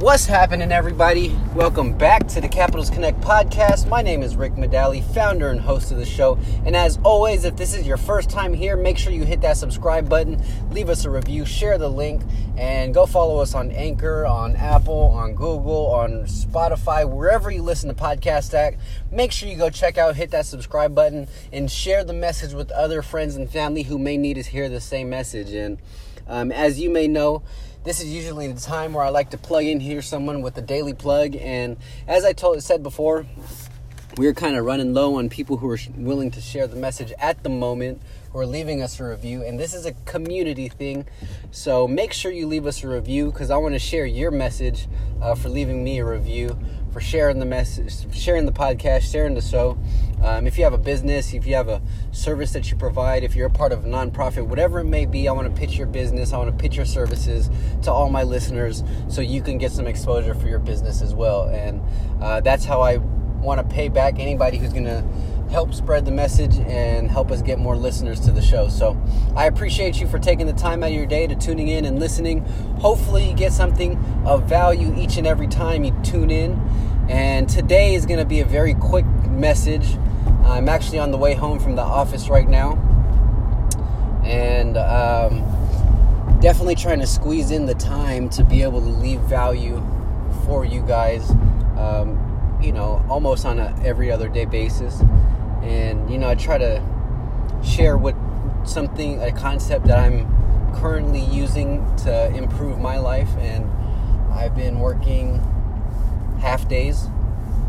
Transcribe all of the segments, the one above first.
What's happening, everybody? Welcome back to the Capitals Connect podcast. My name is Rick Medali, founder and host of the show. And as always, if this is your first time here, make sure you hit that subscribe button, leave us a review, share the link, and go follow us on Anchor, on Apple, on Google, on Spotify, wherever you listen to podcasts at. Make sure you go check out, hit that subscribe button, and share the message with other friends and family who may need to hear the same message. And um, as you may know, this is usually the time where I like to plug in here someone with a daily plug. And as I told said before, we're kind of running low on people who are willing to share the message at the moment who are leaving us a review and this is a community thing so make sure you leave us a review because i want to share your message uh, for leaving me a review for sharing the message, sharing the podcast, sharing the show. Um, if you have a business, if you have a service that you provide, if you're a part of a nonprofit, whatever it may be, I want to pitch your business, I want to pitch your services to all my listeners so you can get some exposure for your business as well. And uh, that's how I want to pay back anybody who's going to help spread the message and help us get more listeners to the show. So I appreciate you for taking the time out of your day to tuning in and listening. Hopefully, you get something of value each and every time you tune in. And today is going to be a very quick message. I'm actually on the way home from the office right now. And um, definitely trying to squeeze in the time to be able to leave value for you guys. Um, you know, almost on a every other day basis and you know I try to share what something a concept that I'm currently using to improve my life. And I've been working half days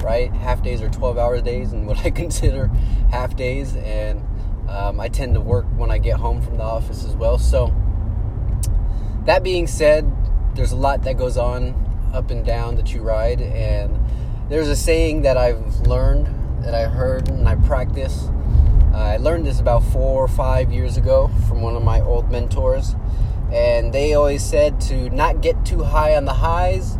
right? Half days or 12 hour days and what I consider half days. And um, I tend to work when I get home from the office as well. So that being said there's a lot that goes on up and down that you ride. And there's a saying that I've learned that I heard and I practice. Uh, I learned this about four or five years ago from one of my old mentors, and they always said to not get too high on the highs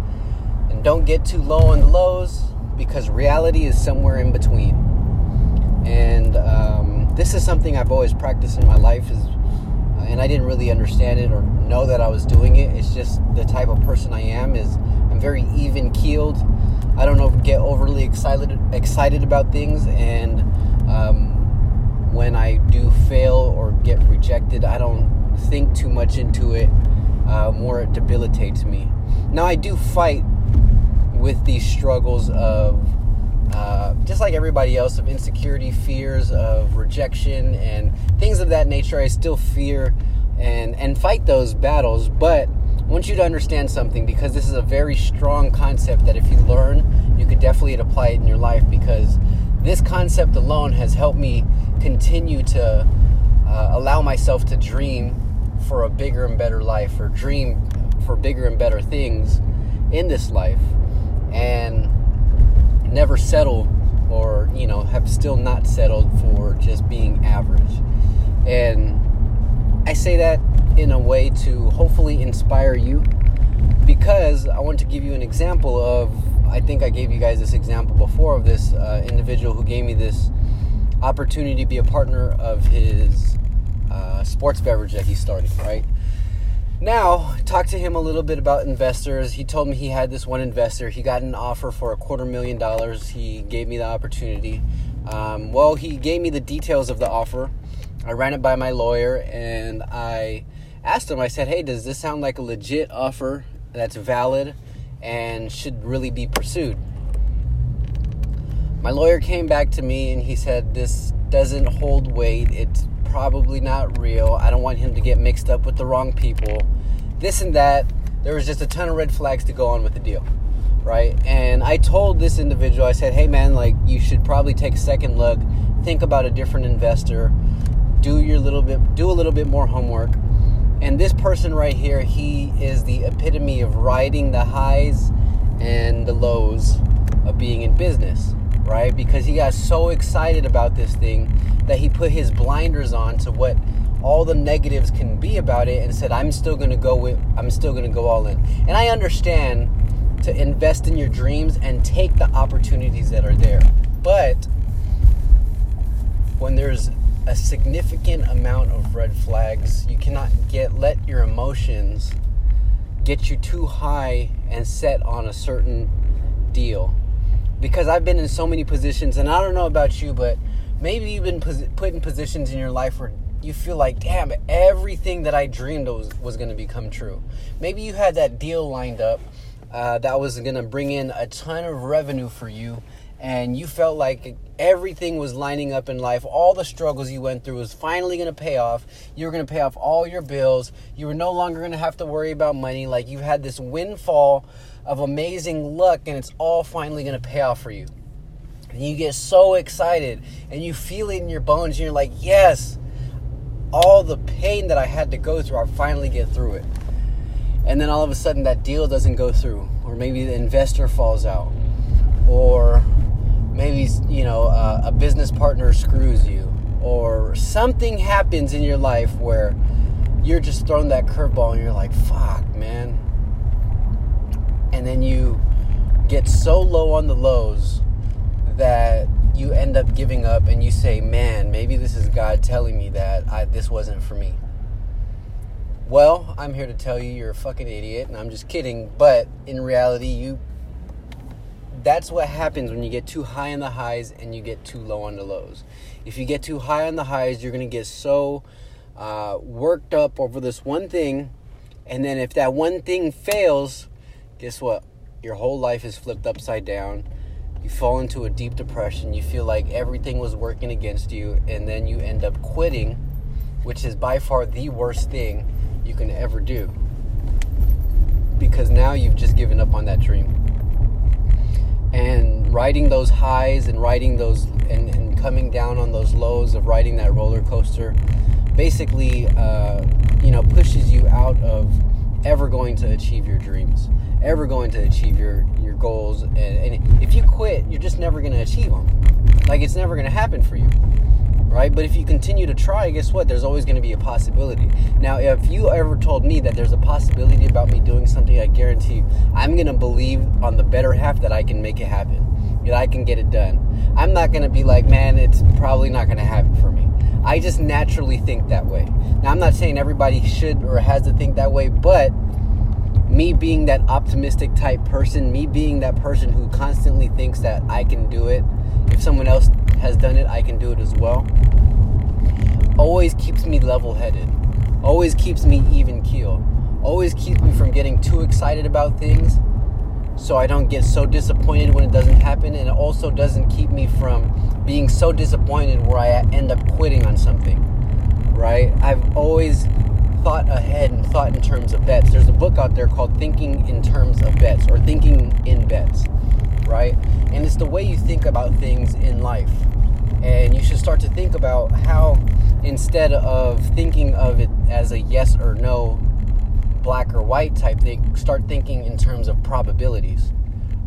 and don't get too low on the lows because reality is somewhere in between. And um, this is something I've always practiced in my life, is, uh, and I didn't really understand it or know that I was doing it. It's just the type of person I am. Is I'm very even keeled I don't know get overly excited excited about things, and um, when I do fail or get rejected, I don't think too much into it. Uh, more it debilitates me. Now I do fight with these struggles of uh, just like everybody else of insecurity, fears of rejection, and things of that nature. I still fear and and fight those battles, but I want you to understand something because this is a very strong concept that if apply it in your life because this concept alone has helped me continue to uh, allow myself to dream for a bigger and better life or dream for bigger and better things in this life and never settle or you know have still not settled for just being average. And i say that in a way to hopefully inspire you because I want to give you an example of I think I gave you guys this example before of this uh, individual who gave me this opportunity to be a partner of his uh, sports beverage that he started, right? Now, talk to him a little bit about investors. He told me he had this one investor. He got an offer for a quarter million dollars. He gave me the opportunity. Um, well, he gave me the details of the offer. I ran it by my lawyer and I asked him, I said, hey, does this sound like a legit offer that's valid and should really be pursued? My lawyer came back to me and he said, this doesn't hold weight. It's probably not real. I don't want him to get mixed up with the wrong people. This and that. There was just a ton of red flags to go on with the deal. Right? And I told this individual, I said, hey man, like, you should probably take a second look, think about a different investor, do your little bit, do a little bit more homework and this person right here, he is the epitome of riding the highs and the lows of being in business, right? Because he got so excited about this thing that he put his blinders on to what all the negatives can be about it and said, I'm still gonna go with I'm still gonna go all in. And I understand to invest in your dreams and take the opportunities that are there. But when there's a significant amount of red flags. You cannot get let your emotions get you too high and set on a certain deal. Because I've been in so many positions, and I don't know about you, but maybe you've been put in positions in your life where you feel like, damn, everything that I dreamed was, was going to become true. Maybe you had that deal lined up uh, that was going to bring in a ton of revenue for you, and you felt like everything was lining up in life. All the struggles you went through was finally going to pay off. You were going to pay off all your bills. You were no longer going to have to worry about money. Like you had this windfall of amazing luck, and it's all finally going to pay off for you. And you get so excited, and you feel it in your bones, and you're like, yes all the pain that I had to go through, I finally get through it. And then all of a sudden, that deal doesn't go through, or maybe the investor falls out, or maybe you know uh, a business partner screws you, or something happens in your life where you're just thrown that curveball, and you're like, "Fuck, man!" And then you get so low on the lows that you end up giving up and you say, man, maybe this is God telling me that I, this wasn't for me. Well, I'm here to tell you you're a fucking idiot, and I'm just kidding. But in reality, you that's what happens when you get too high on the highs and you get too low on the lows. If you get too high on the highs, you're gonna get so uh, worked up over this one thing, and then if that one thing fails, guess what? Your whole life is flipped upside down you fall into a deep depression, you feel like everything was working against you, and then you end up quitting, which is by far the worst thing you can ever do. Because now you've just given up on that dream. And riding those highs and riding those and, and coming down on those lows of riding that roller coaster basically, uh, you know, pushes you out of ever going to achieve your dreams ever going to achieve your your goals. And, and if you quit you're just never going to achieve them like it's never going to happen for you right? But if you continue to try guess what? There's always going to be a possibility. Now if you ever told me that there's a possibility about me doing something i guarantee you i'm going to believe on the better half that i can make it happen that i can get it done. I'm not going to be like man it's probably not going to happen for me. I just naturally think that way. Now i'm not saying everybody should or has to think that way but me being that optimistic type person, me being that person who constantly thinks that I can do it, if someone else has done it, I can do it as well, always keeps me level headed, always keeps me even keel, always keeps me from getting too excited about things so I don't get so disappointed when it doesn't happen, and it also doesn't keep me from being so disappointed where I end up quitting on something, right? I've always thought ahead and thought in terms of bets. There's a book out there called Thinking in Terms of Bets or Thinking in Bets, right? And it's the way you think about things in life. And you should start to think about how, instead of thinking of it as a yes or no, black or white type thing, start thinking in terms of probabilities,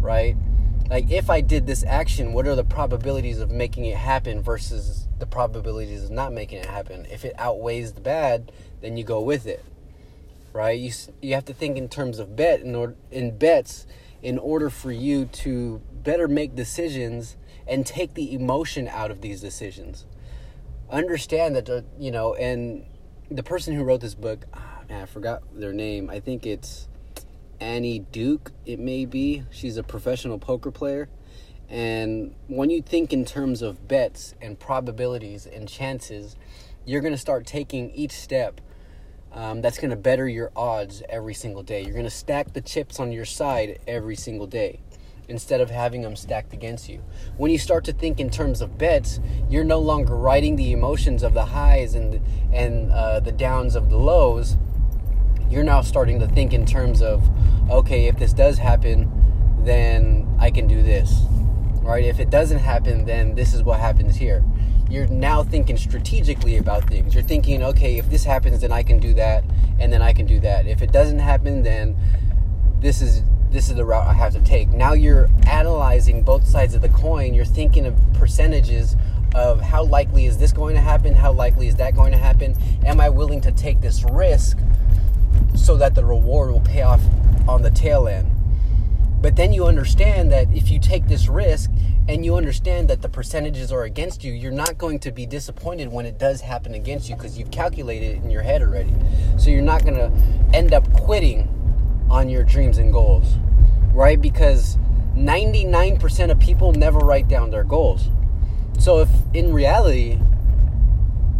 right? Like, if I did this action, what are the probabilities of making it happen versus the probabilities of not making it happen? If it outweighs the bad, then you go with it, right? You you have to think in terms of bet in order in bets in order for you to better make decisions and take the emotion out of these decisions. Understand that you know, and the person who wrote this book, oh man, I forgot their name. I think it's Annie Duke. It may be. She's a professional poker player. And when you think in terms of bets and probabilities and chances, you're going to start taking each step um, that's going to better your odds every single day. You're going to stack the chips on your side every single day instead of having them stacked against you. When you start to think in terms of bets, you're no longer riding the emotions of the highs and and uh, the downs of the lows. You're now starting to think in terms of, okay, if this does happen, then I can do this. Right? If it doesn't happen, then this is what happens here you're now thinking strategically about things. You're thinking, okay, if this happens, then I can do that, and then I can do that. If it doesn't happen, then this is this is the route I have to take. Now you're analyzing both sides of the coin. You're thinking of percentages of how likely is this going to happen? How likely is that going to happen? Am I willing to take this risk so that the reward will pay off on the tail end? But then you understand that if you take this risk and you understand that the percentages are against you, you're not going to be disappointed when it does happen against you because you've calculated it in your head already. So you're not going to end up quitting on your dreams and goals, right? Because 99% of people never write down their goals. So if in reality,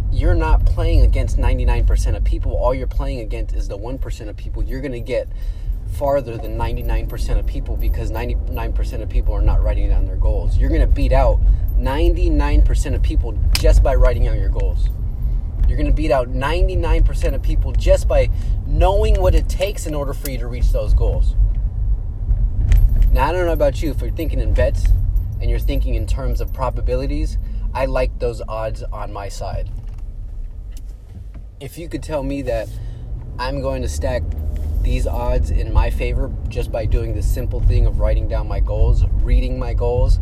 you're not playing against 99% of people, all you're playing against is the 1% of people, you're going to get farther than 99% of people because 99% of people are not writing down their goals. You're going to beat out 99% of people just by writing out your goals. You're going to beat out 99% of people just by knowing what it takes in order for you to reach those goals. Now, I don't know about you, if you're thinking in bets and you're thinking in terms of probabilities, I like those odds on my side. If you could tell me that I'm going to stack these odds in my favor just by doing the simple thing of writing down my goals, reading my goals,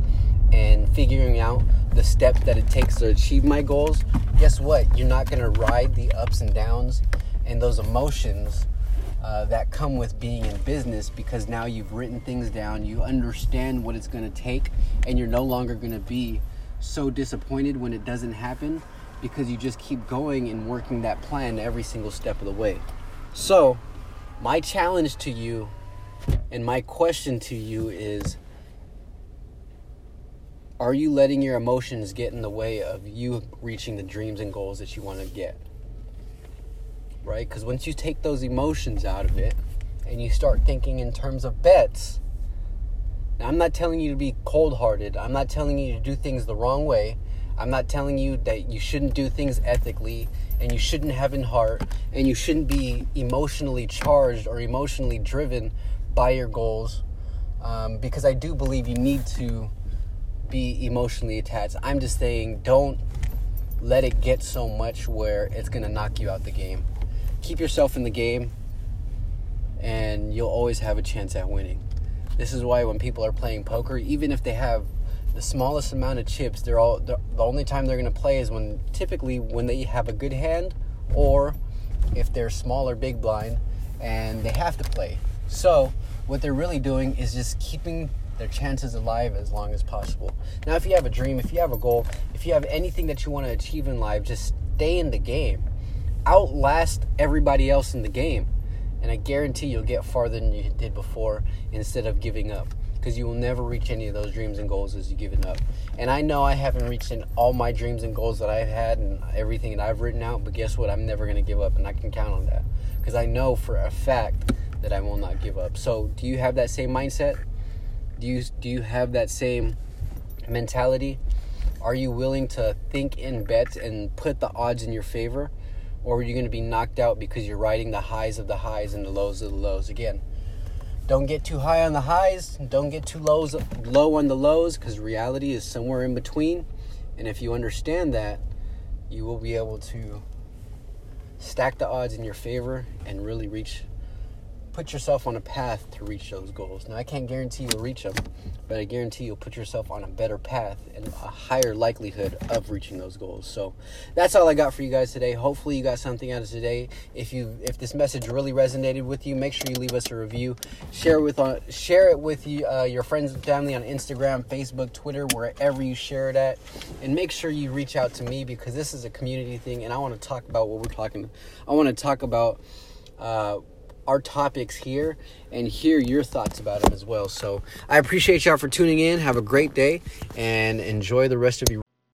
and figuring out the steps that it takes to achieve my goals, guess what? You're not going to ride the ups and downs and those emotions uh, that come with being in business because now you've written things down, you understand what it's going to take, and you're no longer going to be so disappointed when it doesn't happen because you just keep going and working that plan every single step of the way. So, my challenge to you and my question to you is Are you letting your emotions get in the way of you reaching the dreams and goals that you want to get? Right? Because once you take those emotions out of it and you start thinking in terms of bets, now, I'm not telling you to be cold hearted, I'm not telling you to do things the wrong way. I'm not telling you that you shouldn't do things ethically and you shouldn't have in heart and you shouldn't be emotionally charged or emotionally driven by your goals um, because I do believe you need to be emotionally attached. I'm just saying don't let it get so much where it's going to knock you out the game. Keep yourself in the game and you'll always have a chance at winning. This is why when people are playing poker, even if they have the smallest amount of chips. They're all the only time they're going to play is when typically when they have a good hand or if they're small or big blind and they have to play. So what they're really doing is just keeping their chances alive as long as possible. Now, if you have a dream, if you have a goal, if you have anything that you want to achieve in life, just stay in the game. Outlast everybody else in the game. And I guarantee you'll get farther than you did before instead of giving up because you will never reach any of those dreams and goals as you give it up. And I know I haven't reached in all my dreams and goals that I've had and everything that I've written out, but guess what? I'm never going to give up, and I can count on that because I know for a fact that I will not give up. So, do you have that same mindset? Do you do you have that same mentality? Are you willing to think in bets and put the odds in your favor? Or are you going to be knocked out because you're riding the highs of the highs and the lows of the lows? Again, don't get too high on the highs, don't get too lows, low on the lows, because reality is somewhere in between. And if you understand that, you will be able to stack the odds in your favor and really reach put yourself on a path to reach those goals. Now, I can't guarantee you'll reach them, but I guarantee you'll put yourself on a better path and a higher likelihood of reaching those goals. So, that's all I got for you guys today. Hopefully, you got something out of today. If you if this message really resonated with you, make sure you leave us a review. Share it with on uh, share it with you, uh, your friends and family on Instagram, Facebook, Twitter, wherever you share it at, and make sure you reach out to me because this is a community thing, and I want to talk about what we're talking. I want to talk about. Uh, our topics here and hear your thoughts about them as well. So I appreciate y'all for tuning in. Have a great day and enjoy the rest of your